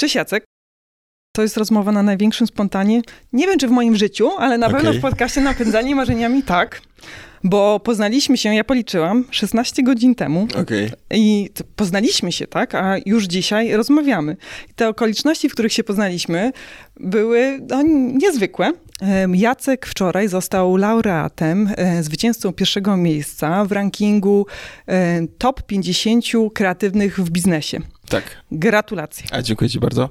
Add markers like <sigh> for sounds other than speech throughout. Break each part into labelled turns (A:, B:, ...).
A: Cześć Jacek. To jest rozmowa na największym spontanie. Nie wiem, czy w moim życiu, ale na pewno w podcaście Napędzanie Marzeniami tak. Bo poznaliśmy się, ja policzyłam, 16 godzin temu.
B: Okay.
A: I poznaliśmy się, tak? A już dzisiaj rozmawiamy. I te okoliczności, w których się poznaliśmy, były no, niezwykłe. Jacek wczoraj został laureatem, e, zwycięzcą pierwszego miejsca w rankingu e, top 50 kreatywnych w biznesie.
B: Tak.
A: Gratulacje.
B: A dziękuję Ci bardzo.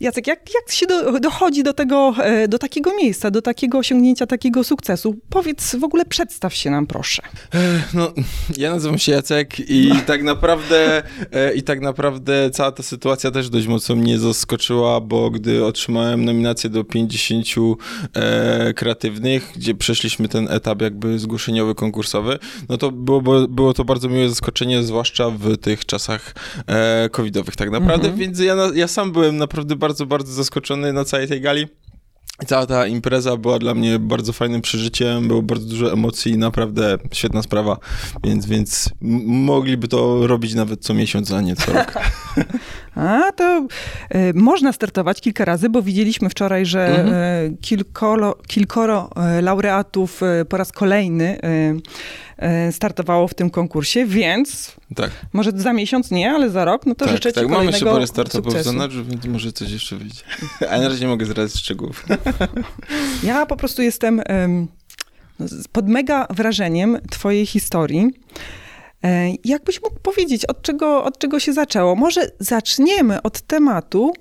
A: Jacek, jak, jak się do, dochodzi do tego, e, do takiego miejsca, do takiego osiągnięcia, takiego sukcesu? Powiedz, w ogóle przedstaw się nam, proszę.
B: No, ja nazywam się Jacek i tak naprawdę e, i tak naprawdę cała ta sytuacja też dość mocno mnie zaskoczyła, bo gdy otrzymałem nominację do 50 e, kreatywnych, gdzie przeszliśmy ten etap jakby zgłoszeniowy, konkursowy, no to było, było to bardzo miłe zaskoczenie, zwłaszcza w tych czasach e, covidowych tak naprawdę, mhm. więc ja, ja sam byłem naprawdę bardzo, bardzo zaskoczony na całej tej gali. I cała ta impreza była dla mnie bardzo fajnym przeżyciem, było bardzo dużo emocji i naprawdę świetna sprawa, więc, więc mogliby to robić nawet co miesiąc, a nie co rok. <laughs>
A: A, to y, można startować kilka razy, bo widzieliśmy wczoraj, że mhm. y, kilkoro, kilkoro y, laureatów po raz kolejny startowało w tym konkursie, więc tak. może za miesiąc nie, ale za rok, no to tak, życzę ci tak,
B: mamy jeszcze parę startupów w zanadrzu, więc może coś jeszcze wyjdzie. <laughs> Ale na razie nie mogę zdradzić szczegółów. <laughs>
A: ja po prostu jestem pod mega wrażeniem twojej historii. E, jakbyś mógł powiedzieć, od czego, od czego się zaczęło? Może zaczniemy od tematu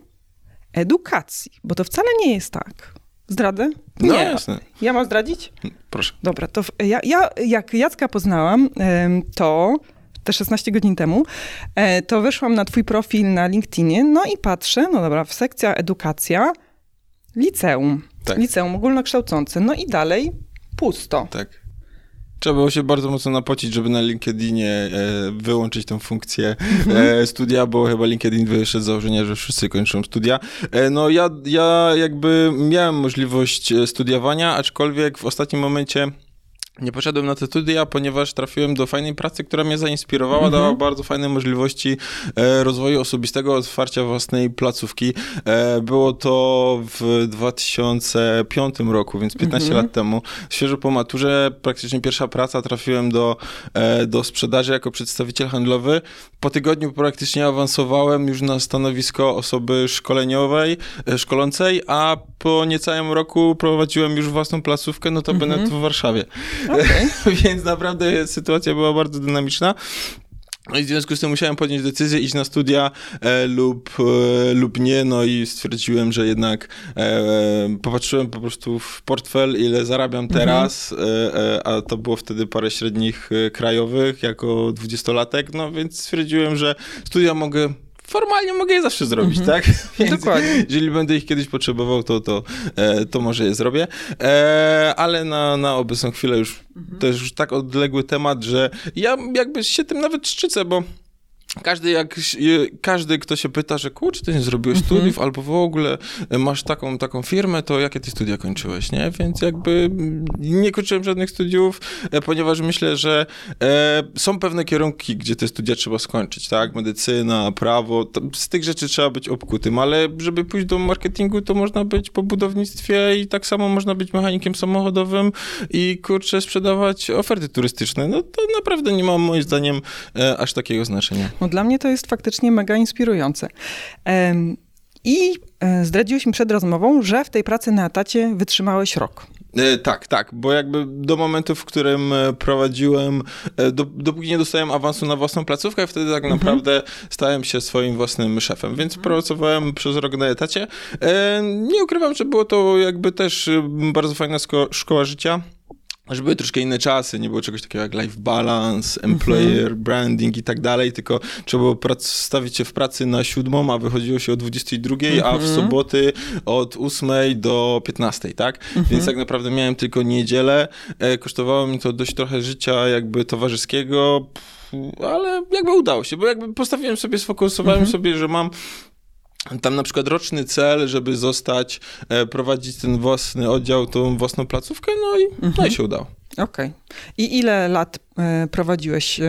A: edukacji, bo to wcale nie jest tak. Zdradę?
B: No, nie. jasne.
A: Ja mam zdradzić?
B: Proszę.
A: Dobra, to ja, ja jak Jacka poznałam, to te 16 godzin temu, e, to wyszłam na twój profil na LinkedInie, no i patrzę, no dobra, w sekcja edukacja, liceum. Tak. Liceum ogólnokształcące. No i dalej pusto.
B: Tak. Trzeba było się bardzo mocno napocić, żeby na LinkedInie e, wyłączyć tę funkcję mhm. e, studia, bo chyba LinkedIn wyszedł z założenia, że wszyscy kończą studia. E, no ja, ja jakby miałem możliwość studiowania, aczkolwiek w ostatnim momencie nie poszedłem na te studia, ponieważ trafiłem do fajnej pracy, która mnie zainspirowała, dała mhm. bardzo fajne możliwości e, rozwoju osobistego, otwarcia własnej placówki. E, było to w 2005 roku, więc 15 mhm. lat temu. Świeżo po maturze, praktycznie pierwsza praca, trafiłem do, e, do sprzedaży jako przedstawiciel handlowy. Po tygodniu praktycznie awansowałem już na stanowisko osoby szkoleniowej, szkolącej, a po niecałym roku prowadziłem już własną placówkę, notabene mhm. w Warszawie. Okay. <laughs> Więc naprawdę sytuacja była bardzo dynamiczna. No i w związku z tym musiałem podjąć decyzję, iść na studia e, lub, e, lub nie, no i stwierdziłem, że jednak e, popatrzyłem po prostu w portfel, ile zarabiam mhm. teraz, mhm. a to było wtedy parę średnich krajowych jako dwudziestolatek, no więc stwierdziłem, że studia mogę formalnie mogę je zawsze zrobić, mm -hmm. tak? <laughs>
A: Więc Dokładnie.
B: Jeżeli będę ich kiedyś potrzebował, to, to, e, to może je zrobię. E, ale na, na obecną chwilę już mm -hmm. to jest już tak odległy temat, że ja jakby się tym nawet szczycę, bo każdy, jak, każdy, kto się pyta, że kurczę, ty nie zrobiłeś mm -hmm. studiów, albo w ogóle masz taką, taką firmę, to jakie ty studia kończyłeś, nie? Więc jakby nie kończyłem żadnych studiów, e, ponieważ myślę, że e, są pewne kierunki, gdzie te studia trzeba skończyć, tak? Medycyna, prawo, z tych rzeczy trzeba być obkutym, ale żeby pójść do marketingu, to można być po budownictwie i tak samo można być mechanikiem samochodowym i kurczę, sprzedawać oferty turystyczne. No to naprawdę nie ma moim zdaniem e, aż takiego znaczenia.
A: No dla mnie to jest faktycznie mega inspirujące. I e, zdradziłeś mi przed rozmową, że w tej pracy na etacie wytrzymałeś rok.
B: E, tak, tak, bo jakby do momentu, w którym e, prowadziłem, do, dopóki nie dostałem awansu na własną placówkę, wtedy tak mhm. naprawdę stałem się swoim własnym szefem, więc mhm. pracowałem przez rok na etacie. Nie ukrywam, że było to jakby też bardzo fajna szkoła życia że były troszkę inne czasy, nie było czegoś takiego jak life balance, employer mm -hmm. branding i tak dalej, tylko trzeba było stawić się w pracy na siódmą, a wychodziło się o 22, mm -hmm. a w mhm. soboty od 8 do 15, tak? Mm -hmm. Więc tak naprawdę miałem tylko niedzielę, e, kosztowało mi to dość trochę życia jakby towarzyskiego, ale jakby udało się, bo jakby postawiłem sobie, sfokusowałem mhm. sobie, że mam tam na przykład roczny cel, żeby zostać, e, prowadzić ten własny oddział, tą własną placówkę, no i, mhm. no i mhm. się udało.
A: Okej. Okay. I ile lat e, prowadziłeś e,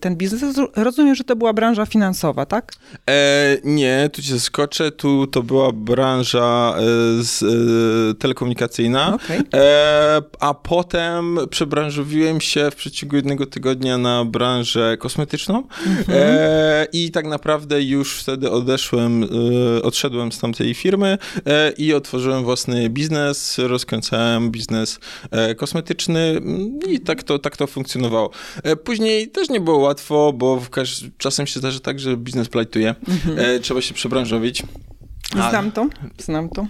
A: ten biznes? Rozumiem, że to była branża finansowa, tak?
B: E, nie, tu cię skoczę. Tu to była branża e, z, e, telekomunikacyjna. Okay. E, a potem przebranżowiłem się w przeciągu jednego tygodnia na branżę kosmetyczną. Mhm. I tak naprawdę już wtedy odeszłem, odszedłem z tamtej firmy i otworzyłem własny biznes. Rozkręcałem biznes kosmetyczny i tak to, tak to funkcjonowało. E, później też nie było łatwo, bo czasem się zdarza tak, że biznes plajtuje. Mhm. Trzeba się przebranżowić.
A: Znam to, znam to.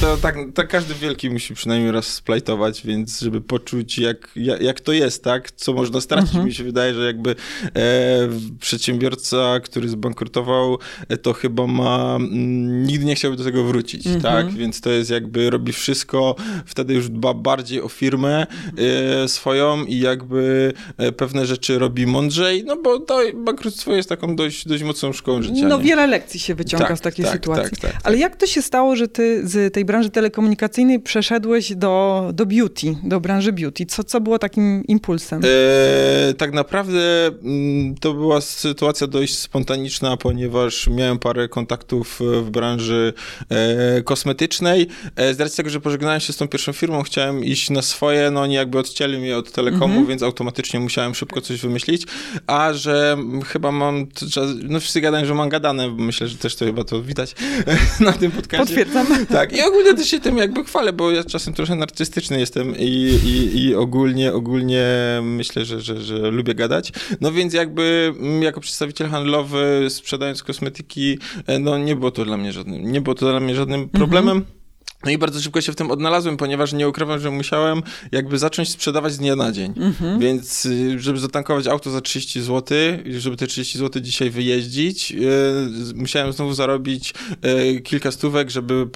B: To tak, tak każdy wielki musi przynajmniej raz splajtować, więc żeby poczuć jak, jak, jak to jest, tak? Co można stracić. Mhm. Mi się wydaje, że jakby e, przedsiębiorca, który zbankrutował, e, to chyba ma, m, mm, nigdy nie chciałby do tego wrócić, mhm. tak? Więc to jest jakby, robi wszystko, wtedy już dba bardziej o firmę e, swoją i jakby e, pewne rzeczy robi mądrzej, no bo to bankructwo jest taką dość, dość mocną szkołą życia.
A: No nie? wiele lekcji się wyciąga tak, z takiej tak, sytuacji. Tak, tak, Ale jak to się stało, że ty z tej branży telekomunikacyjnej przeszedłeś do, do beauty, do branży beauty. Co, co było takim impulsem? E,
B: tak naprawdę mm, to była sytuacja dość spontaniczna, ponieważ miałem parę kontaktów w branży e, kosmetycznej. E, z racji tego, że pożegnałem się z tą pierwszą firmą, chciałem iść na swoje, no oni jakby odcięli mnie od telekomu, mhm. więc automatycznie musiałem szybko coś wymyślić, a że chyba mam, no wszyscy gadają, że mam gadane, myślę, że też to chyba to widać <laughs> na tym podcastie.
A: Potwierdzam.
B: Tak, i ogólnie też się tym jakby chwalę, bo ja czasem trochę narcystyczny jestem i, i, i ogólnie, ogólnie myślę, że, że, że lubię gadać. No więc jakby mm, jako przedstawiciel handlowy sprzedając kosmetyki, e, no nie było to dla mnie żadnym, nie było to dla mnie żadnym mhm. No i bardzo szybko się w tym odnalazłem, ponieważ nie ukrywam, że musiałem jakby zacząć sprzedawać z dnia na dzień. Mhm. Więc y, żeby zatankować auto za 30 zł, żeby te 30 zł dzisiaj wyjeździć, yy, musiałem znowu zarobić yy, kilka stówek, żeby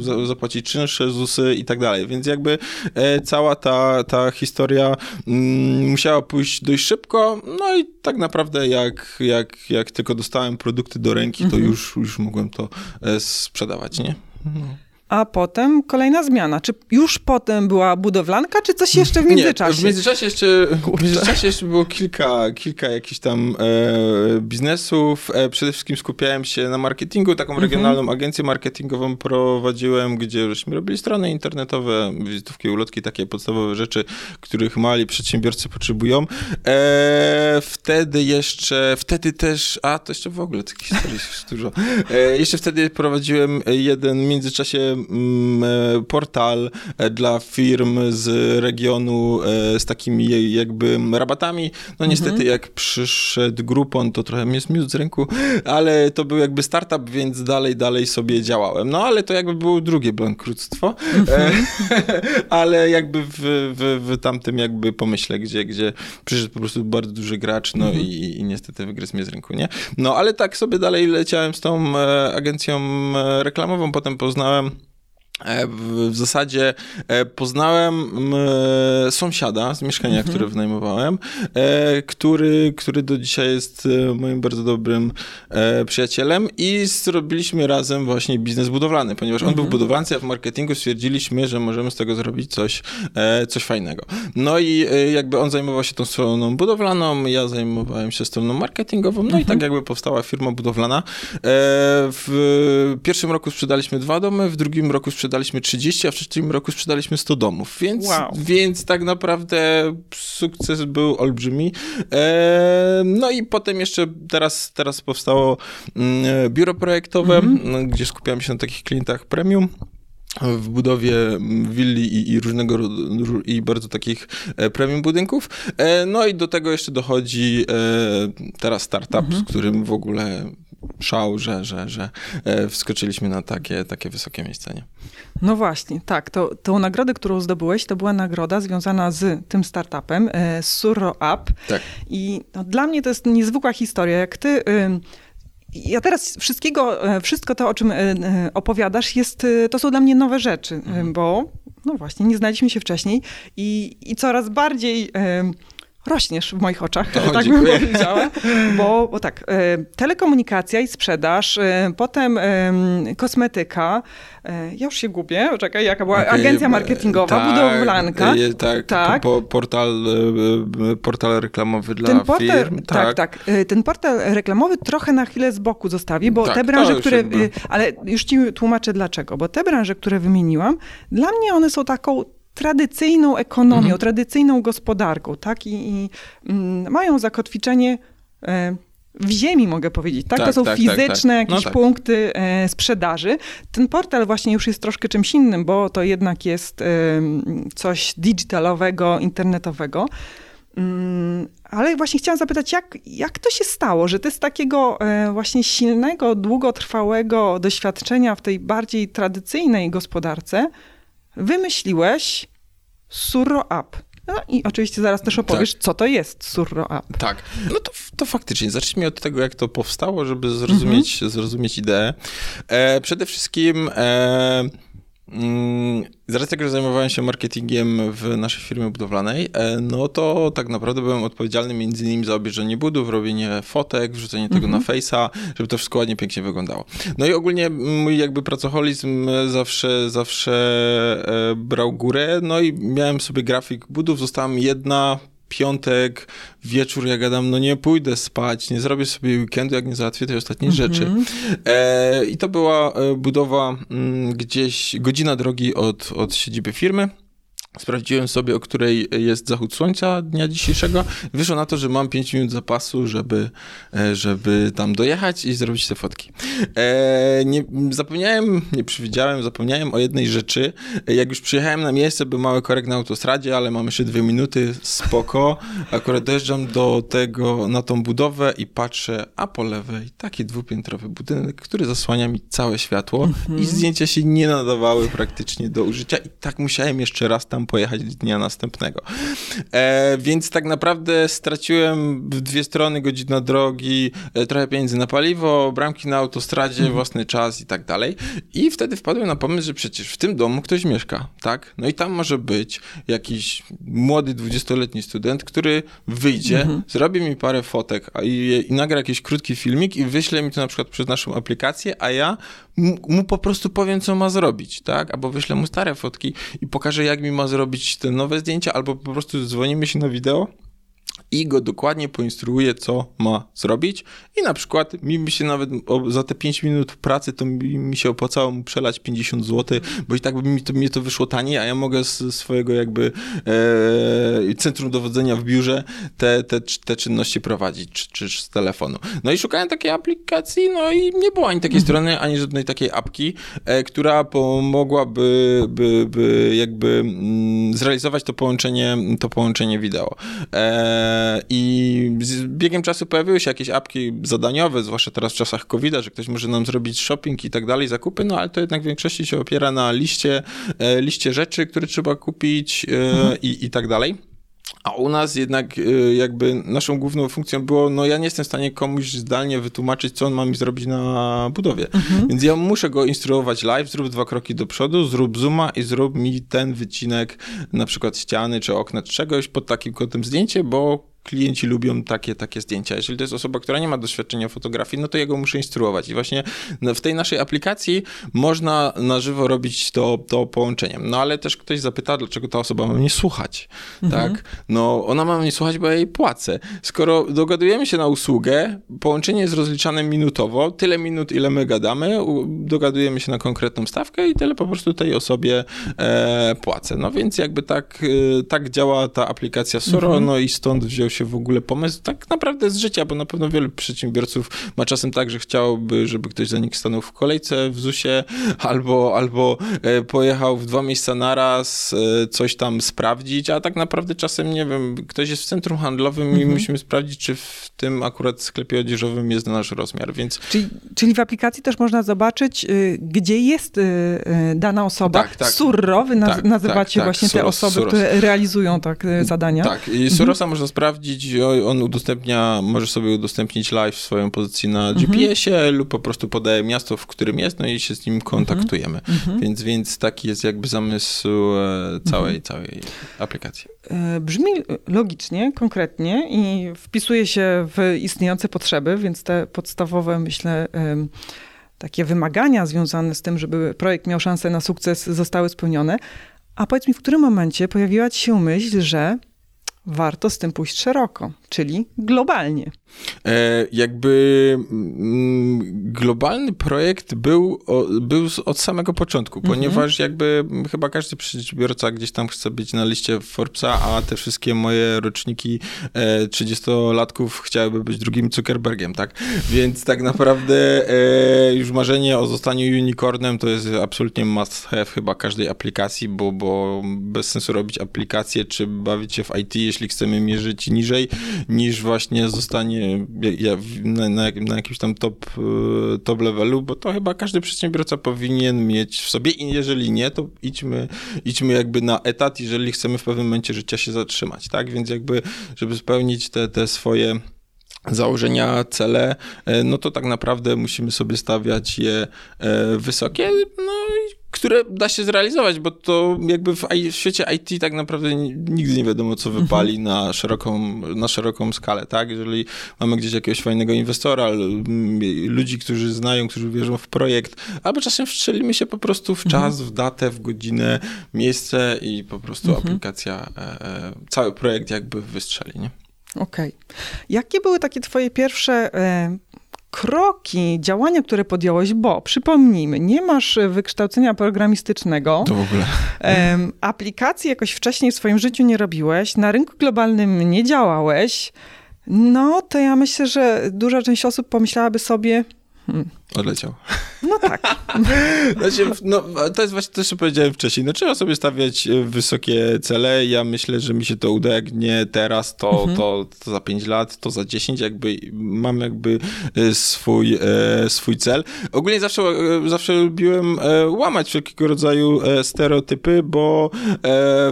B: za, zapłacić czynsze, ZUSy i tak dalej. Więc jakby yy, cała ta, ta historia mm, musiała pójść dość szybko. No i tak naprawdę jak, jak, jak tylko dostałem produkty do ręki, to mhm. już, już mogłem to e, sprzedawać, nie? No
A: a potem kolejna zmiana. Czy już potem była budowlanka, czy coś jeszcze w międzyczasie?
B: Nie, w międzyczasie jeszcze, w międzyczasie jeszcze było kilka, kilka jakichś tam e, biznesów. E, przede wszystkim skupiałem się na marketingu. Taką mhm. regionalną agencję marketingową prowadziłem, gdzie żeśmy robili strony internetowe, wizytówki, ulotki, takie podstawowe rzeczy, których mali przedsiębiorcy potrzebują. E, wtedy jeszcze, wtedy też, a to jeszcze w ogóle takich historii jest dużo. E, jeszcze wtedy prowadziłem jeden w międzyczasie portal e, dla firm z regionu e, z takimi jakby rabatami. No niestety mhm. jak przyszedł Groupon, to trochę mnie zmiósł z rynku, ale to był jakby startup, więc dalej, dalej sobie działałem. No ale to jakby było drugie bankructwo, mhm. <laughs> ale jakby w, w, w tamtym jakby pomyśle, gdzie, gdzie przyszedł po prostu bardzo duży gracz, no mhm. i, i niestety wygryzł mnie z rynku, nie? No ale tak sobie dalej leciałem z tą agencją reklamową, potem poznałem E, w zasadzie e, poznałem sąsiada z mieszkania, mhm. które wynajmowałem, e, który, który do dzisiaj jest moim bardzo dobrym przyjacielem i zrobiliśmy razem właśnie biznes budowlany, ponieważ on mhm. był w budowlance, a w marketingu stwierdziliśmy, że możemy z tego zrobić coś, coś fajnego. No i jakby on zajmował się tą stroną budowlaną, ja zajmowałem się stroną marketingową, no mhm. i tak jakby powstała firma budowlana. W pierwszym roku sprzedaliśmy dwa domy, w drugim roku sprzedaliśmy sprzedaliśmy 30, a w trzecim roku sprzedaliśmy 100 domów, więc, wow. więc tak naprawdę sukces był olbrzymi. E, no i potem jeszcze teraz, teraz powstało mm, biuro projektowe, mm -hmm. gdzie skupiamy się na takich klientach premium w budowie willi i, i, różnego i bardzo takich e, premium budynków. E, no i do tego jeszcze dochodzi e, teraz startup, mhm. z którym w ogóle szał, że, że, że wskoczyliśmy na takie, takie wysokie miejsce. Nie?
A: No właśnie, tak. To, tą nagrodę, którą zdobyłeś, to była nagroda związana z tym startupem, e, Surro Up. Tak. I no, dla mnie to jest niezwykła historia. Jak ty... Y, ja teraz wszystkiego, e, wszystko to, o czym e, opowiadasz, jest, to są dla mnie nowe rzeczy, mhm. bo no właśnie, nie znaliśmy się wcześniej i, i coraz bardziej rośniesz w moich oczach,
B: O, <laughs>
A: tak
B: dziękuję.
A: bym powiedziała. Bo, bo tak, e, telekomunikacja i sprzedaż, e, potem e, kosmetyka. Ja już się gubię, czekaj, jaka była
B: Okej,
A: agencja marketingowa,
B: tak,
A: budowlanka.
B: tak,
A: Tak.
B: Po, portal, portal reklamowy dla
A: Ten portal,
B: firm.
A: tak, tak. E, Ten portal reklamowy trochę na chwilę z boku zostawi, bo
B: Tak,
A: te branże, które.
B: jakby-
A: Ale już ci tłumaczę dlaczego. Bo te branże, które wymieniłam, dla mnie one są taką tradycyjną ekonomią,
B: Mhm.
A: tradycyjną gospodarką, tak? I, i mm, mają zakotwiczenie. E, w ziemi, mogę powiedzieć, tak?
B: Tak,
A: to są
B: tak, tak, tak.
A: fizyczne
B: No
A: jakieś
B: tak.
A: punkty e, sprzedaży. Ten portal właśnie już jest troszkę czymś innym, bo to jednak jest em, coś digitalowego, internetowego. Mm, Ale właśnie chciałam zapytać, jak, jak to się stało, że ty z takiego e, właśnie silnego, długotrwałego doświadczenia w tej bardziej tradycyjnej gospodarce wymyśliłeś Surro App? No i oczywiście zaraz też opowiesz, co to jest Surro App.
B: Tak. No to, to faktycznie. Zacznijmy od tego, jak to powstało, żeby zrozumieć,
A: Mhm.
B: zrozumieć ideę. E, przede wszystkim e, z racji tego, że zajmowałem się marketingiem w naszej firmie budowlanej, e, no to tak naprawdę byłem odpowiedzialny między innymi za obieżenie budów, robienie fotek, wrzucenie tego na Face'a, żeby to wszystko ładnie, pięknie wyglądało. No i ogólnie mój jakby pracoholizm zawsze, zawsze e, brał górę, no i miałem sobie grafik budów, została mi jedna piątek, wieczór, ja gadam, no nie pójdę spać, nie zrobię sobie weekendu, jak nie załatwię tej ostatniej rzeczy. E, I to była e, budowa mm, gdzieś godzina drogi od, od siedziby firmy. Sprawdziłem sobie, o której jest zachód słońca dnia dzisiejszego. Wyszło na to, że mam 5 minut zapasu, żeby, e, żeby tam dojechać i zrobić te fotki. E, nie, zapomniałem, nie przewidziałem, zapomniałem o jednej rzeczy. E, Jak już przyjechałem na miejsce, był mały korek na autostradzie, ale mam jeszcze dwie minuty, spoko. Akurat dojeżdżam do tego, na tą budowę i patrzę, a po lewej taki dwupiętrowy budynek, który zasłania mi całe światło i zdjęcia się nie nadawały praktycznie do użycia i tak musiałem jeszcze raz tam pojechać dnia następnego. E, więc tak naprawdę straciłem w dwie strony godzina drogi, e, trochę pieniędzy na paliwo, bramki na autostradzie, własny czas i tak dalej. I wtedy wpadłem na pomysł, że przecież w tym domu ktoś mieszka, tak? No i tam może być jakiś młody, 20-letni student, który wyjdzie, zrobi mi parę fotek i, i nagra jakiś krótki filmik i wyśle mi to na przykład przez naszą aplikację, a ja mu, po prostu powiem, co ma zrobić, tak? Albo wyślę mu stare fotki i pokażę, jak mi ma zrobić te nowe zdjęcia, albo po prostu dzwonimy się na wideo i go dokładnie poinstruuję, co ma zrobić. I na przykład mi się nawet za te 5 minut pracy to mi, mi się opłacało mu przelać 50 zł, bo i tak by mi to, mnie to wyszło taniej, a ja mogę z swojego jakby e, centrum dowodzenia w biurze te, te, te czynności prowadzić, czy, czy z telefonu. No i szukałem takiej aplikacji, no i nie było ani takiej strony, ani żadnej takiej apki, e, która pomogłaby by, by jakby mm, zrealizować to połączenie, to połączenie wideo. E, I z biegiem czasu pojawiły się jakieś apki zadaniowe, zwłaszcza teraz w czasach covid że ktoś może nam zrobić shopping i tak dalej, zakupy, no ale to jednak w większości się opiera na liście, e, liście rzeczy, które trzeba kupić e, i, i tak dalej. A u nas jednak y, jakby naszą główną funkcją było, no ja nie jestem w stanie komuś zdalnie wytłumaczyć, co on ma mi zrobić na budowie. Więc ja muszę go instruować live, zrób dwa kroki do przodu, zrób zooma i zrób mi ten wycinek na przykład ściany czy okna czy czegoś pod takim kątem zdjęcie, bo klienci lubią takie, takie zdjęcia. Jeżeli to jest osoba, która nie ma doświadczenia fotografii, no to ja go muszę instruować. I właśnie w tej naszej aplikacji można na żywo robić to, to połączeniem. No ale też ktoś zapyta, dlaczego ta osoba ma mnie słuchać, tak? No ona ma mnie słuchać, bo ja jej płacę. Skoro dogadujemy się na usługę, połączenie jest rozliczane minutowo, tyle minut, ile my gadamy, dogadujemy się na konkretną stawkę i tyle po prostu tej osobie e, płacę. No więc jakby tak, e, tak działa ta aplikacja Soro, no i stąd wziął się w ogóle pomysł tak naprawdę z życia, bo na pewno wielu przedsiębiorców ma czasem tak, że chciałoby, żeby ktoś za nich stanął w kolejce w ZUS-ie albo, albo e, pojechał w dwa miejsca naraz e, coś tam sprawdzić, a tak naprawdę czasem, nie wiem, ktoś jest w centrum handlowym i musimy sprawdzić, czy w tym akurat sklepie odzieżowym jest nasz rozmiar, więc
A: Czyli, czyli w aplikacji też można zobaczyć, y, gdzie jest y, y, dana osoba.
B: Tak, tak.
A: Surro, wy naz-
B: Tak,
A: nazywacie
B: tak, tak.
A: właśnie te
B: Suros,
A: osoby,
B: Suros.
A: które realizują tak zadania.
B: Tak, i Sorosa można sprawdzić sprawdzić, on udostępnia, możesz sobie udostępnić live swoją pozycję na mhm. GPS-ie lub po prostu podaje miasto, w którym jest, no i się z nim kontaktujemy. Mhm. mhm. Więc, więc taki jest jakby zamysł e, całej, mhm. całej aplikacji.
A: E, brzmi logicznie, konkretnie i wpisuje się w istniejące potrzeby, więc te podstawowe, myślę, takie wymagania związane z tym, żeby projekt miał szansę na sukces, zostały spełnione. A powiedz mi, w którym momencie pojawiła ci się myśl, że warto z tym pójść szeroko, czyli globalnie.
B: E, jakby mm, globalny projekt był, o, był od samego początku, mhm. ponieważ jakby chyba każdy przedsiębiorca gdzieś tam chce być na liście Forbesa, a te wszystkie moje roczniki e, 30-latków chciałyby być drugim Zuckerbergiem, tak? Więc tak naprawdę e, już marzenie o zostaniu unicornem to jest absolutnie must have chyba każdej aplikacji, bo, bo bez sensu robić aplikację czy bawić się w IT, jeśli chcemy mierzyć niżej, niż właśnie zostanie na, na, na, jakimś tam top, e, top levelu, bo to chyba każdy przedsiębiorca powinien mieć w sobie i jeżeli nie, to idźmy, idźmy jakby na etat, jeżeli chcemy w pewnym momencie życia się zatrzymać, tak? Więc jakby, żeby spełnić te, te swoje założenia, cele, e, no to tak naprawdę musimy sobie stawiać je e, wysokie, no i które da się zrealizować, bo to jakby w, w świecie IT tak naprawdę nigdy nie wiadomo, co mhm. wypali mhm. na, szeroką, na szeroką skalę, tak? Jeżeli mamy gdzieś jakiegoś fajnego inwestora, ludzi, którzy znają, którzy wierzą w projekt, albo czasem wstrzelimy się po prostu w czas, mhm. w datę, w godzinę, miejsce i po prostu mhm. aplikacja, e, e, cały projekt jakby wystrzeli, nie?
A: Okej. Okay. Jakie były takie twoje pierwsze e, kroki, działania, które podjąłeś, bo przypomnijmy, nie masz wykształcenia programistycznego.
B: To w ogóle.
A: E, aplikacji jakoś wcześniej w swoim życiu nie robiłeś, na rynku globalnym nie działałeś. No, to ja myślę, że duża część osób pomyślałaby sobie,
B: hmm, Odleciał.
A: No tak. <laughs>
B: Znaczy, no, to jest właśnie to, co powiedziałem wcześniej. No, trzeba sobie stawiać e, wysokie cele. Ja myślę, że mi się to uda. Jak nie teraz, to, mhm. to, to, za 5 lat, to za 10. Jakby mam jakby e, swój, e, swój cel. Ogólnie zawsze, zawsze lubiłem łamać wszelkiego rodzaju stereotypy, bo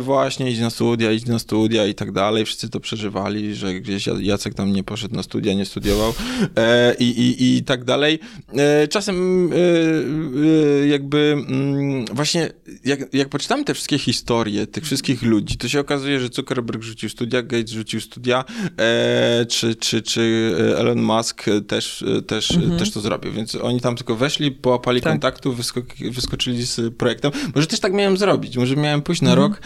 B: właśnie idź na studia, idź na studia i tak dalej. Wszyscy to przeżywali, że gdzieś Jacek tam nie poszedł na studia, nie studiował i, i, i tak dalej. E, czasem e, e, jakby mm, właśnie jak, jak poczytamy te wszystkie historie tych wszystkich ludzi, to się okazuje, że Zuckerberg rzucił studia, Gates rzucił studia, czy, czy, czy Elon Musk też, też, mhm. też to zrobił. Więc oni tam tylko weszli, połapali tak. kontaktu, wysko- wyskoczyli z projektem. Może też tak miałem zrobić, może miałem pójść na mhm. rok,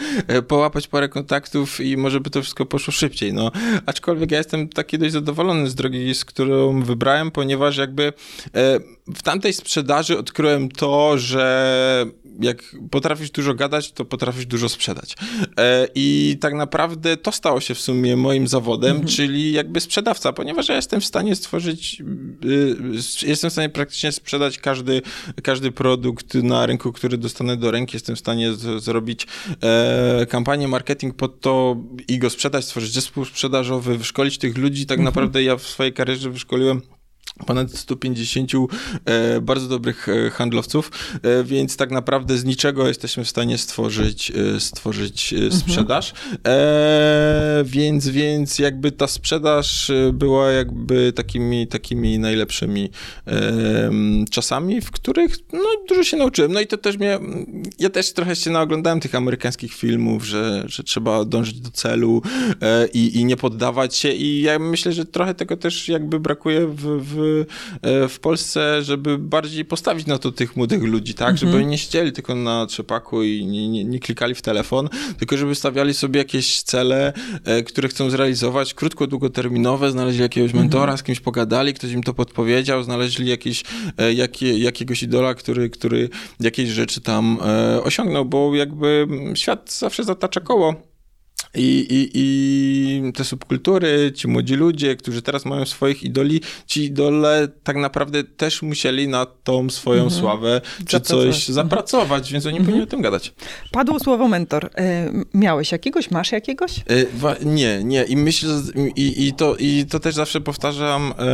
B: połapać parę kontaktów i może by to wszystko poszło szybciej. No, aczkolwiek ja jestem taki dość zadowolony z drogi, z którą wybrałem, ponieważ jakby w tamtej sprzedaży odkryłem to, że jak potrafisz dużo gadać, to potrafisz dużo sprzedać. E, I tak naprawdę to stało się w sumie moim zawodem, mhm. czyli jakby sprzedawca, ponieważ ja jestem w stanie stworzyć, y, jestem w stanie praktycznie sprzedać każdy, każdy produkt na rynku, który dostanę do ręki. Jestem w stanie z, zrobić e, kampanię marketing pod to i go sprzedać, stworzyć zespół sprzedażowy, wyszkolić tych ludzi. Tak mhm. naprawdę ja w swojej karierze wyszkoliłem ponad 150 e, bardzo dobrych e, handlowców, e, więc tak naprawdę z niczego jesteśmy w stanie stworzyć, stworzyć mhm. sprzedaż. Więc, więc jakby ta sprzedaż była jakby takimi, takimi najlepszymi czasami, w których no, dużo się nauczyłem. No i to też mnie, ja też trochę się naoglądałem tych amerykańskich filmów, że, że trzeba dążyć do celu i, i nie poddawać się i ja myślę, że trochę tego też jakby brakuje w, w E, w Polsce, żeby bardziej postawić na to tych młodych ludzi, tak? Żeby mhm. oni nie siedzieli tylko na trzepaku i nie, nie, nie, klikali w telefon, tylko żeby stawiali sobie jakieś cele, e, które chcą zrealizować, krótko, długoterminowe, znaleźli jakiegoś mhm. mentora, z kimś pogadali, ktoś im to podpowiedział, znaleźli jakiś, e, jakie, jakiegoś idola, który, który jakieś rzeczy tam osiągnął, bo jakby świat zawsze zatacza koło i, i, I te subkultury, ci młodzi ludzie, którzy teraz mają swoich idoli, ci idole tak naprawdę też musieli na tą swoją mhm. sławę czy zapracować. coś zapracować, mhm. więc oni mhm. powinni o tym gadać.
A: Padło słowo mentor. E, miałeś jakiegoś? Masz jakiegoś?
B: E, nie, nie. I myślę, i, i, to, i to też zawsze powtarzam e,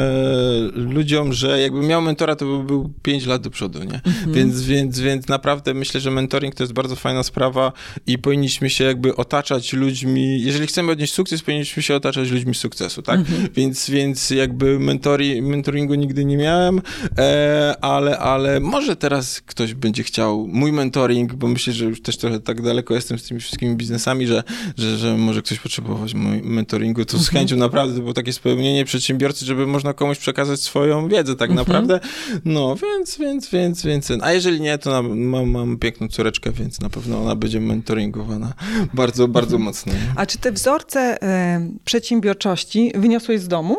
B: ludziom, że jakbym miał mentora, to by był 5 lat do przodu, nie? Mhm. Więc, więc, więc naprawdę myślę, że mentoring to jest bardzo fajna sprawa i powinniśmy się jakby otaczać ludźmi, ludźmi, jeżeli chcemy odnieść sukces, powinniśmy się otaczać ludźmi sukcesu, tak? Mhm. Więc, więc jakby mentori, mentoringu nigdy nie miałem, e, ale, ale może teraz ktoś będzie chciał mój mentoring, bo myślę, że już też trochę tak daleko jestem z tymi wszystkimi biznesami, że, że, że może ktoś potrzebować mentoringu, to z mhm. chęcią naprawdę to było takie spełnienie przedsiębiorcy, żeby można komuś przekazać swoją wiedzę tak mhm. naprawdę. No, więc, więc, więc, więc. A jeżeli nie, to mam, mam piękną córeczkę, więc na pewno ona będzie mentoringowana bardzo, bardzo mhm. mocno.
A: A czy te wzorce e, przedsiębiorczości wyniosłeś z domu?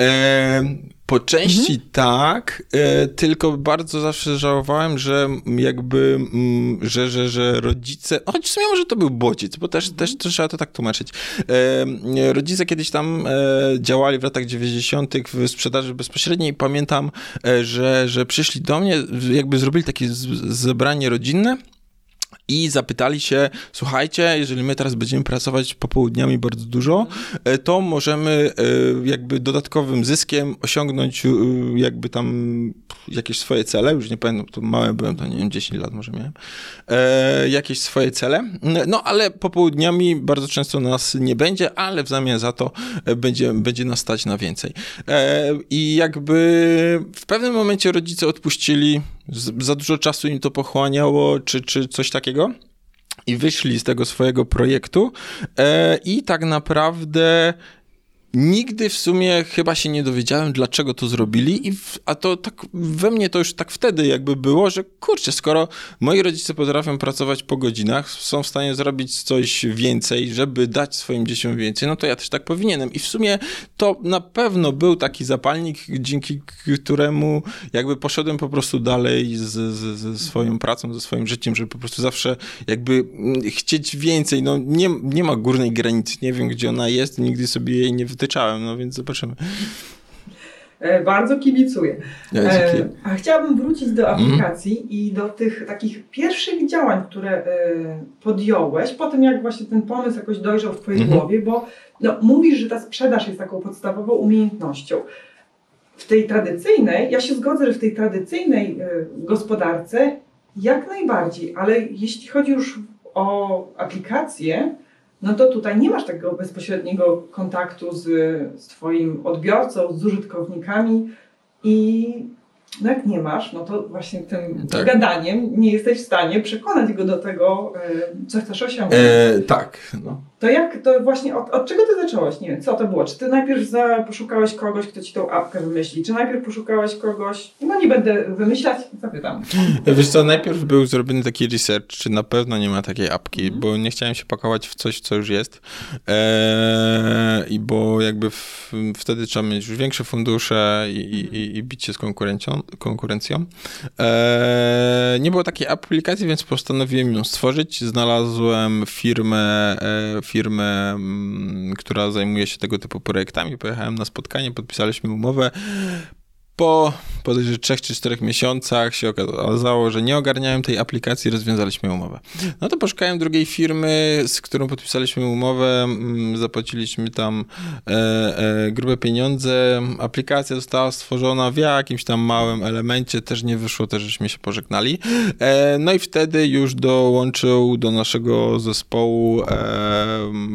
B: E, po części mhm. tak, e, tylko bardzo zawsze żałowałem, że jakby, że, że, że rodzice, choć w sumie może to był bodziec, bo też, też, trzeba to tak tłumaczyć. Rodzice kiedyś tam działali w latach 90. w sprzedaży bezpośredniej. Pamiętam, e, że, że przyszli do mnie, jakby zrobili takie zebranie rodzinne i zapytali się, słuchajcie, jeżeli my teraz będziemy pracować popołudniami bardzo dużo, e, to możemy e, jakby dodatkowym zyskiem osiągnąć e, jakby tam jakieś swoje cele, już nie pamiętam, to małe byłem, to nie wiem, 10 lat może miałem, jakieś swoje cele, no ale popołudniami bardzo często nas nie będzie, ale w zamian za to będzie, będzie nas stać na więcej. I jakby w pewnym momencie rodzice odpuścili za dużo czasu im to pochłaniało, czy, czy coś takiego. I wyszli z tego swojego projektu e, i tak naprawdę Nigdy w sumie chyba się nie dowiedziałem, dlaczego to zrobili, i w, a to tak we mnie to już tak wtedy jakby było, że kurczę, skoro moi rodzice potrafią pracować po godzinach, są w stanie zrobić coś więcej, żeby dać swoim dzieciom więcej, no to ja też tak powinienem. I w sumie to na pewno był taki zapalnik, dzięki któremu jakby poszedłem po prostu dalej z, ze swoją pracą, ze swoim życiem, żeby po prostu zawsze jakby chcieć więcej. No nie, nie ma górnej granicy, nie wiem gdzie ona jest, nigdy sobie jej nie wtyczałem, no więc zobaczymy.
A: E, bardzo kibicuję. E, a chciałabym wrócić do aplikacji mm. i do tych takich pierwszych działań, które e, podjąłeś, po tym jak właśnie ten pomysł jakoś dojrzał w Twojej mm. głowie, bo no, mówisz, że ta sprzedaż jest taką podstawową umiejętnością. W tej tradycyjnej, ja się zgodzę, że w tej tradycyjnej gospodarce jak najbardziej, ale jeśli chodzi już o aplikację, no to tutaj nie masz takiego bezpośredniego kontaktu z, z Twoim odbiorcą, z użytkownikami i no jak nie masz, no to właśnie tym tak. gadaniem nie jesteś w stanie przekonać go do tego, e, co chcesz osiągnąć. E,
B: tak. No.
A: To jak, to właśnie od, od, czego ty zacząłeś? Nie wiem, co to było? Czy ty najpierw za, poszukałeś kogoś, kto ci tą apkę wymyśli? Czy najpierw poszukałeś kogoś, no nie będę wymyślać, zapytam.
B: Wiesz co, najpierw był zrobiony taki research, czy na pewno nie ma takiej apki, mm. bo nie chciałem się pakować w coś, co już jest. Eee, I bo jakby w, wtedy trzeba mieć już większe fundusze i, i, i bić się z konkurencją. konkurencją. Eee, nie było takiej aplikacji, więc postanowiłem ją stworzyć. Znalazłem firmę, e, firmę, mm, która zajmuje się tego typu projektami. Pojechałem na spotkanie, podpisaliśmy umowę po podejrzewam trzech czy czterech miesiącach się okazało, że nie ogarniałem tej aplikacji, rozwiązaliśmy umowę. No to poszukałem drugiej firmy, z którą podpisaliśmy umowę, mm, zapłaciliśmy tam e, e, grube pieniądze, aplikacja została stworzona w jakimś tam małym elemencie, też nie wyszło, też żeśmy się pożegnali. E, no i wtedy już dołączył do naszego zespołu e,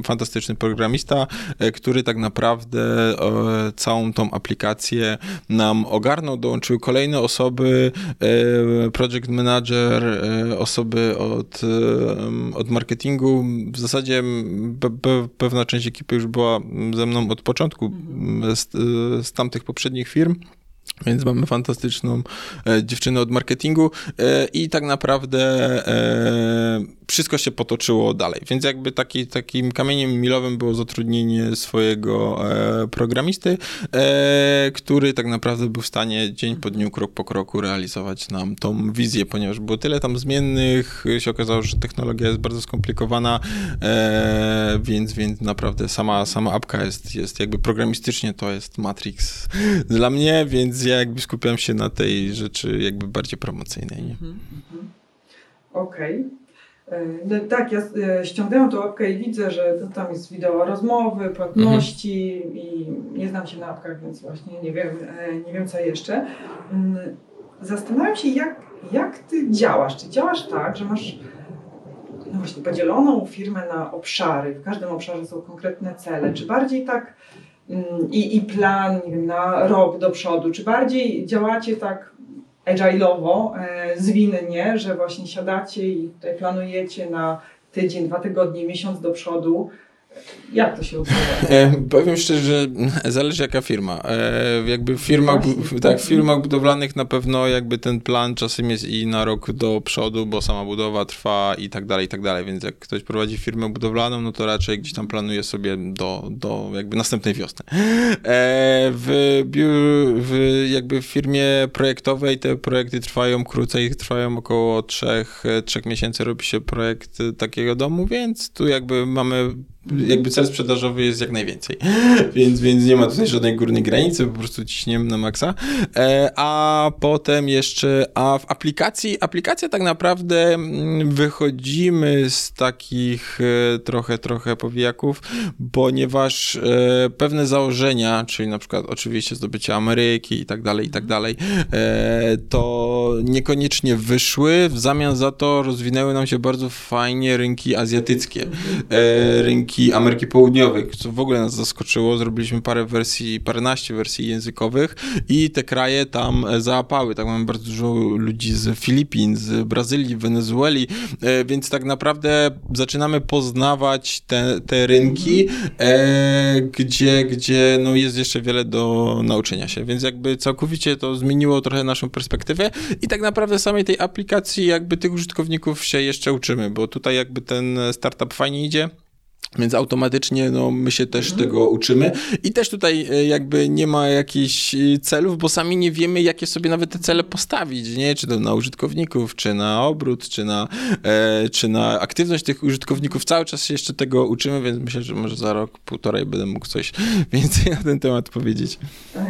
B: fantastyczny programista, e, który tak naprawdę e, całą tą aplikację nam ogarnął, dołączyły kolejne osoby, e, project manager, e, osoby od, e, od marketingu. W zasadzie pewna część ekipy już była ze mną od początku z, z tamtych poprzednich firm. Więc mamy fantastyczną e, dziewczynę od marketingu e, i tak naprawdę e, wszystko się potoczyło dalej. Więc jakby taki, takim kamieniem milowym było zatrudnienie swojego e, programisty, e, który tak naprawdę był w stanie dzień po dniu, krok po kroku realizować nam tą wizję, ponieważ było tyle tam zmiennych, się okazało, że technologia jest bardzo skomplikowana, e, więc, więc naprawdę sama, sama apka jest, jest jakby programistycznie to jest Matrix dla mnie, więc ja jakby skupiam się na tej rzeczy jakby bardziej promocyjnej. Nie? Mhm, mhm.
A: Okej. Okay. E, no, tak, ja e, ściągnęłam tą apkę i widzę, że tam jest wideo rozmowy, płatności mhm. i nie znam się na apkach, więc właśnie nie wiem, e, nie wiem co jeszcze. Mm, zastanawiam się, jak, jak ty działasz. Czy działasz tak, że masz no właśnie, podzieloną firmę na obszary, w każdym obszarze są konkretne cele, czy bardziej tak i, i plan wiem, na rok do przodu, czy bardziej działacie tak agile'owo, e, zwinnie, że właśnie siadacie i planujecie na tydzień, dwa tygodnie, miesiąc do przodu, jak to się odbywa?
B: E, powiem szczerze, że <laughs> zależy jaka firma. E, jakby w firmach, tak, w firmach budowlanych na pewno jakby ten plan czasem jest i na rok do przodu, bo sama budowa trwa i tak dalej, i tak dalej, więc jak ktoś prowadzi firmę budowlaną, no to raczej gdzieś tam planuje sobie do, do jakby następnej wiosny. E, w, w jakby w firmie projektowej te projekty trwają krócej, trwają około trzech, trzech miesięcy robi się projekt takiego domu, więc tu jakby mamy jakby cel sprzedażowy jest jak najwięcej. <laughs> Więc, więc nie ma tutaj żadnej górnej granicy, po prostu ciśniemy na maksa. E, a potem jeszcze, a w aplikacji, aplikacja tak naprawdę mm, wychodzimy z takich e, trochę, trochę powijaków, ponieważ e, pewne założenia, czyli na przykład oczywiście zdobycie Ameryki i tak dalej, i tak dalej, to niekoniecznie wyszły. W zamian za to rozwinęły nam się bardzo fajnie rynki azjatyckie. Rynki Ameryki, Ameryki Południowej, co w ogóle nas zaskoczyło. Zrobiliśmy parę wersji, paręnaście wersji językowych i te kraje tam zaapały. Tak mamy bardzo dużo ludzi z Filipin, z Brazylii, Wenezueli, e, więc tak naprawdę zaczynamy poznawać te, te rynki, e, gdzie, gdzie no jest jeszcze wiele do nauczenia się, więc jakby całkowicie to zmieniło trochę naszą perspektywę i tak naprawdę samej tej aplikacji jakby tych użytkowników się jeszcze uczymy, bo tutaj jakby ten startup fajnie idzie. Więc automatycznie no, my się też tego uczymy i też tutaj e, jakby nie ma jakichś e, celów, bo sami nie wiemy, jakie sobie nawet te cele postawić, nie? Czy to na użytkowników, czy na obrót, czy na, e, czy na aktywność tych użytkowników. Cały czas się jeszcze tego uczymy, więc myślę, że może za rok, półtorej będę mógł coś <laughs> więcej na ten temat powiedzieć.
A: E,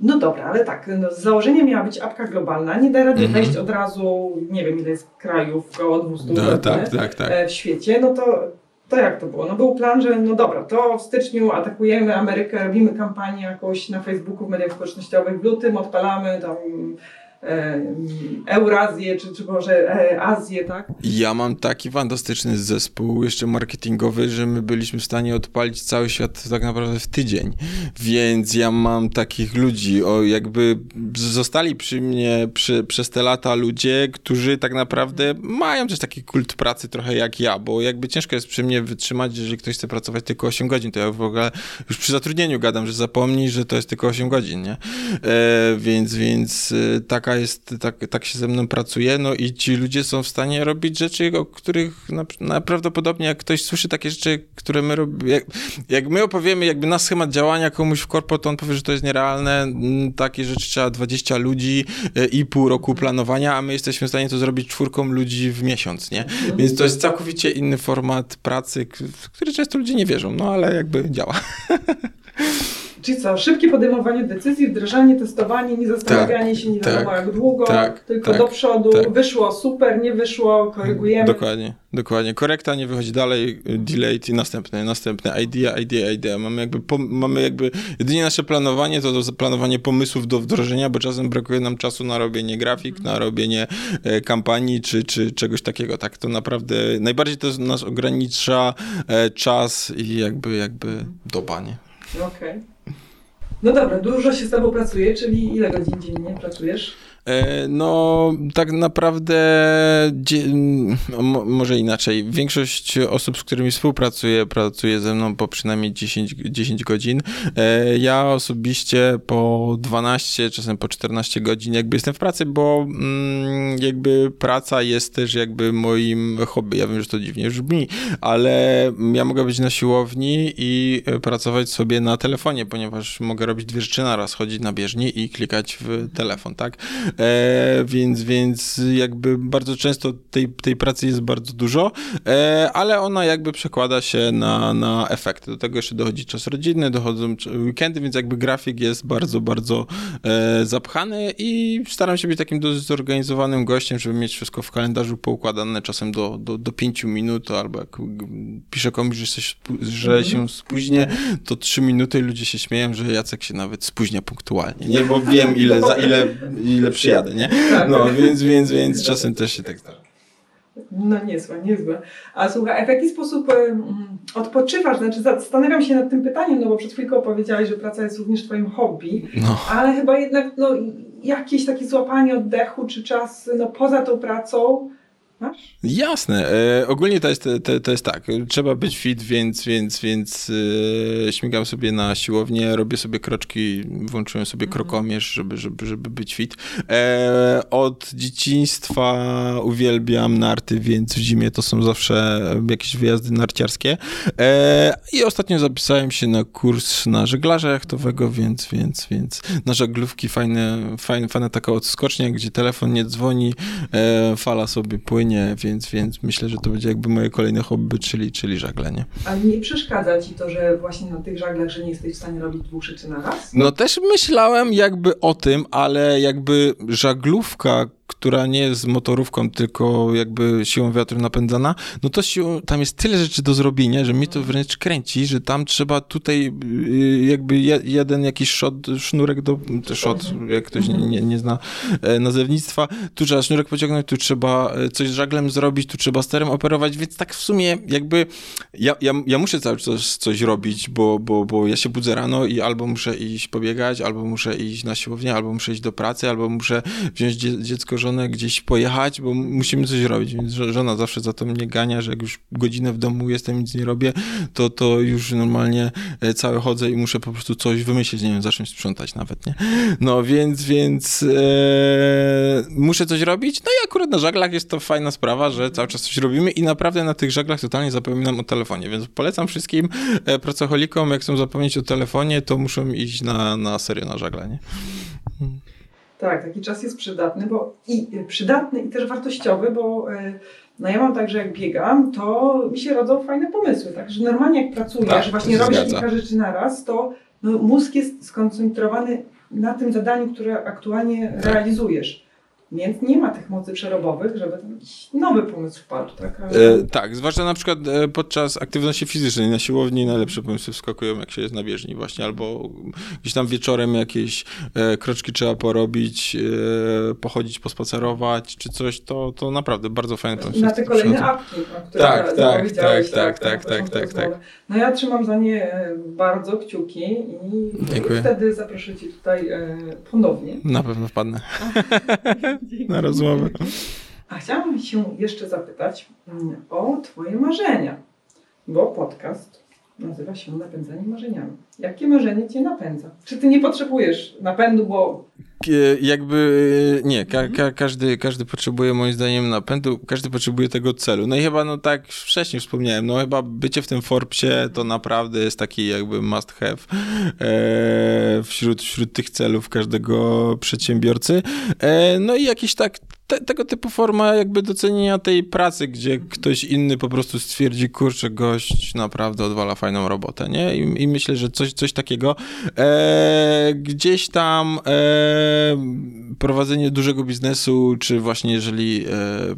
A: no dobra, ale tak, no, z założenia miała być apka globalna, nie da rady -hmm. wejść od razu, nie wiem ile jest krajów, około 200
B: no, tak, tak, tak.
A: w świecie, no to to jak to było? No był plan, że no dobra, to w styczniu atakujemy Amerykę, robimy kampanię jakąś na Facebooku, w mediach społecznościowych, w lutym odpalamy tam Eurazję, czy, czy może e, Azję, tak?
B: Ja mam taki fantastyczny zespół jeszcze marketingowy, że my byliśmy w stanie odpalić cały świat tak naprawdę w tydzień. Więc ja mam takich ludzi, o jakby zostali przy mnie przy, przez te lata ludzie, którzy tak naprawdę mają też taki kult pracy trochę jak ja, bo jakby ciężko jest przy mnie wytrzymać, jeżeli ktoś chce pracować tylko 8 godzin, to ja w ogóle już przy zatrudnieniu gadam, że zapomnij, że to jest tylko 8 godzin, nie? E, więc, więc e, taka taka jest, tak, tak się ze mną pracuje, no i ci ludzie są w stanie robić rzeczy, o których najprawdopodobniej jak ktoś słyszy takie rzeczy, które my robimy, jak, jak, my opowiemy jakby na schemat działania komuś w korpo, to on powie, że to jest nierealne, mm, takie rzeczy trzeba 20 ludzi e, i pół roku planowania, a my jesteśmy w stanie to zrobić czwórką ludzi w miesiąc, nie? Więc to jest całkowicie inny format pracy, w który często ludzie nie wierzą, no ale jakby działa. <laughs>
A: Czyli co, szybkie podejmowanie decyzji, wdrażanie, testowanie, nie zastanawianie tak, się nie wiadomo tak, jak długo, tak, tylko tak, do przodu, tak. wyszło super, nie wyszło, korygujemy.
B: Dokładnie, dokładnie. Korekta nie wychodzi dalej, delay i następne, następne, idea, idea, idea. Mamy jakby, mamy jakby, jedynie nasze planowanie to, to planowanie pomysłów do wdrożenia, bo czasem brakuje nam czasu na robienie grafik, na robienie e, kampanii, czy, czy czegoś takiego. Tak, to naprawdę, najbardziej to nas ogranicza e, czas i jakby, jakby doba, nie?
A: Okej. Okay. No dobra, dużo się z Tobą pracuje, czyli ile godzin dziennie pracujesz?
B: E, no, tak naprawdę, może inaczej. Większość osób, z którymi współpracuję, pracuje ze mną po przynajmniej 10, 10 godzin. E, ja osobiście po 12, czasem po 14 godzin jakby jestem w pracy, bo mm, jakby praca jest też jakby moim hobby. Ja wiem, że to dziwnie brzmi, ale ja mogę być na siłowni i pracować sobie na telefonie, ponieważ mogę robić dwie rzeczy naraz, chodzić na bieżni i klikać w telefon, tak? E, więc, więc jakby bardzo często tej, tej pracy jest bardzo dużo, e, ale ona jakby przekłada się na, na efekty. Do tego jeszcze dochodzi czas rodzinny, dochodzą weekendy, więc jakby grafik jest bardzo, bardzo e, zapchany i staram się być takim dość zorganizowanym gościem, żeby mieć wszystko w kalendarzu poukładane czasem do, do, do pięciu minut, albo jak piszę komuś, że, się, że się spóźnię, to trzy minuty ludzie się śmieją, że Jacek się nawet spóźnia punktualnie, nie? Bo wiem ile, za ile, ile przyjadę, nie? Tak. No, więc, więc, więc czasem też się tak zdarza.
A: No niezłe, niezłe. A słuchaj, a w jaki sposób odpoczywasz? Znaczy zastanawiam się nad tym pytaniem, no bo przed chwilką powiedziałeś, że praca jest również twoim hobby, no. ale chyba jednak no, jakieś takie złapanie oddechu, czy czas no, poza tą pracą Masz?
B: Jasne. E, ogólnie to jest, to, to, jest tak. Trzeba być fit, więc, więc, więc e, śmigam sobie na siłownię, robię sobie kroczki, włączyłem sobie mhm. krokomierz, żeby, żeby, żeby być fit. E, od dzieciństwa uwielbiam narty, więc w zimie to są zawsze jakieś wyjazdy narciarskie. E, I ostatnio zapisałem się na kurs na żeglarza jachtowego, więc, więc, więc na żaglówki fajne, fajne, fajna taka odskocznia, gdzie telefon nie dzwoni, e, fala sobie płynie nie, więc, więc myślę, że to będzie jakby moje kolejne hobby, czyli, czyli żaglenie.
A: A nie przeszkadza ci to, że właśnie na tych żaglach, że nie jesteś w stanie robić dwóch rzeczy na raz?
B: No też myślałem jakby o tym, ale jakby żaglówka, która nie jest motorówką, tylko jakby siłą wiatru napędzana, no to tam jest tyle rzeczy do zrobienia, że mnie to wręcz kręci, że tam trzeba tutaj y, jakby jeden jakiś sznurek do, shot, jak ktoś nie, nie, nie zna e, nazewnictwa, tu trzeba sznurek pociągnąć, tu trzeba e, coś z żaglem zrobić, tu trzeba sterem operować, więc tak w sumie jakby ja, ja, ja muszę cały czas coś robić, bo, bo, bo ja się budzę rano i albo muszę iść pobiegać, albo muszę iść na siłownię, albo muszę iść do pracy, albo muszę wziąć dziecko żonę gdzieś pojechać, bo musimy coś robić, więc żona zawsze za to mnie gania, że jak już godzinę w domu jestem, nic nie robię, to, to już normalnie e, cały chodzę i muszę po prostu coś wymyślić, nie wiem, zacząć sprzątać nawet, nie? No więc, więc e, muszę coś robić, no i akurat na żaglach jest to fajna sprawa, że cały czas coś robimy i naprawdę na tych żaglach totalnie zapominam o telefonie, więc polecam wszystkim e, pracocholikom, jak chcą zapomnieć o telefonie, to muszą iść na, na serio na żagle, nie?
A: Tak, taki czas jest przydatny, bo i przydatny i też wartościowy, bo e, no ja mam tak, że jak biegam, to mi się rodzą fajne pomysły, tak, że normalnie jak pracujesz, tak, właśnie robisz zgadza. kilka rzeczy na raz, to no, mózg jest skoncentrowany na tym zadaniu, które aktualnie tak. realizujesz. Więc nie ma tych mocy przerobowych, żeby tam jakiś nowy pomysł wpadł, tak?
B: E, tak, zwłaszcza na przykład e, podczas aktywności fizycznej na siłowni najlepsze pomysły wskakują, jak się jest na bieżni właśnie, albo gdzieś tam wieczorem jakieś e, kroczki trzeba porobić, e, pochodzić, pospacerować, czy coś, to, to naprawdę bardzo fajne
A: pomysły. Na te kolejne apki, o których
B: tak, tak, tak, tak, tak, tak, tak, tak.
A: No ja trzymam za nie e, bardzo kciuki i, i wtedy zaproszę Cię tutaj e, ponownie.
B: Na pewno wpadnę. <laughs> na rozmowę.
A: A chciałam się jeszcze zapytać mm, o Twoje marzenia, bo podcast nazywa się Napędzanie marzeniami. Jakie marzenie Cię napędza? Czy Ty nie potrzebujesz napędu, bo...
B: Jakby nie, ka ka każdy, każdy potrzebuje moim zdaniem napędu, każdy potrzebuje tego celu. No i chyba, no tak wcześniej wspomniałem, no chyba bycie w tym Forbesie to naprawdę jest taki jakby must have e, wśród, wśród tych celów każdego przedsiębiorcy. E, no i jakiś tak te, tego typu forma jakby docenienia tej pracy, gdzie ktoś inny po prostu stwierdzi, kurczę, gość naprawdę odwala fajną robotę, nie? I, i myślę, że coś, coś takiego. E, gdzieś tam e, prowadzenie dużego biznesu, czy właśnie jeżeli e,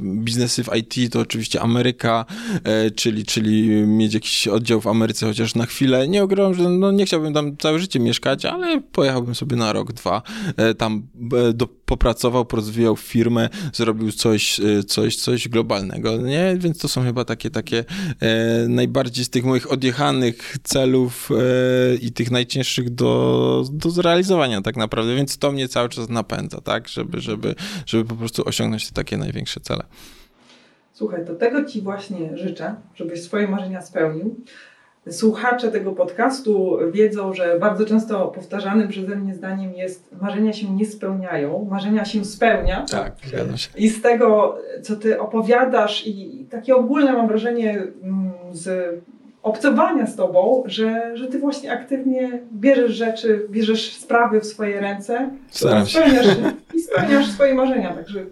B: biznesy w IT, to oczywiście Ameryka, e, czyli, czyli mieć jakiś oddział w Ameryce chociaż na chwilę. Nie ogromny, że no, nie chciałbym tam całe życie mieszkać, ale pojechałbym sobie na rok, dwa, e, tam e, do, popracował, porozwijał firmę, zrobił coś, e, coś, coś globalnego, nie? Więc to są chyba takie, takie e, najbardziej z tych moich odjechanych celów e, i tych najcięższych do, do zrealizowania tak naprawdę, więc to mnie cały czas napędza, tak? Żeby, żeby, żeby po prostu osiągnąć te takie największe cele.
A: Słuchaj, to tego Ci właśnie życzę, żebyś swoje marzenia spełnił. Słuchacze tego podcastu wiedzą, że bardzo często powtarzanym przeze mnie zdaniem jest marzenia się nie spełniają, marzenia się spełnia.
B: Tak, zgadzam się.
A: I z tego, co ty opowiadasz i takie ogólne mam wrażenie mm, z obcowania z tobą, że, że ty właśnie aktywnie bierzesz rzeczy, bierzesz sprawy w swoje ręce
B: Staram
A: się. Spełniasz, i spełniasz swoje marzenia, także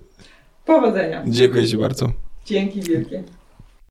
A: powodzenia.
B: Dziękuję ci bardzo.
A: Dzięki wielkie.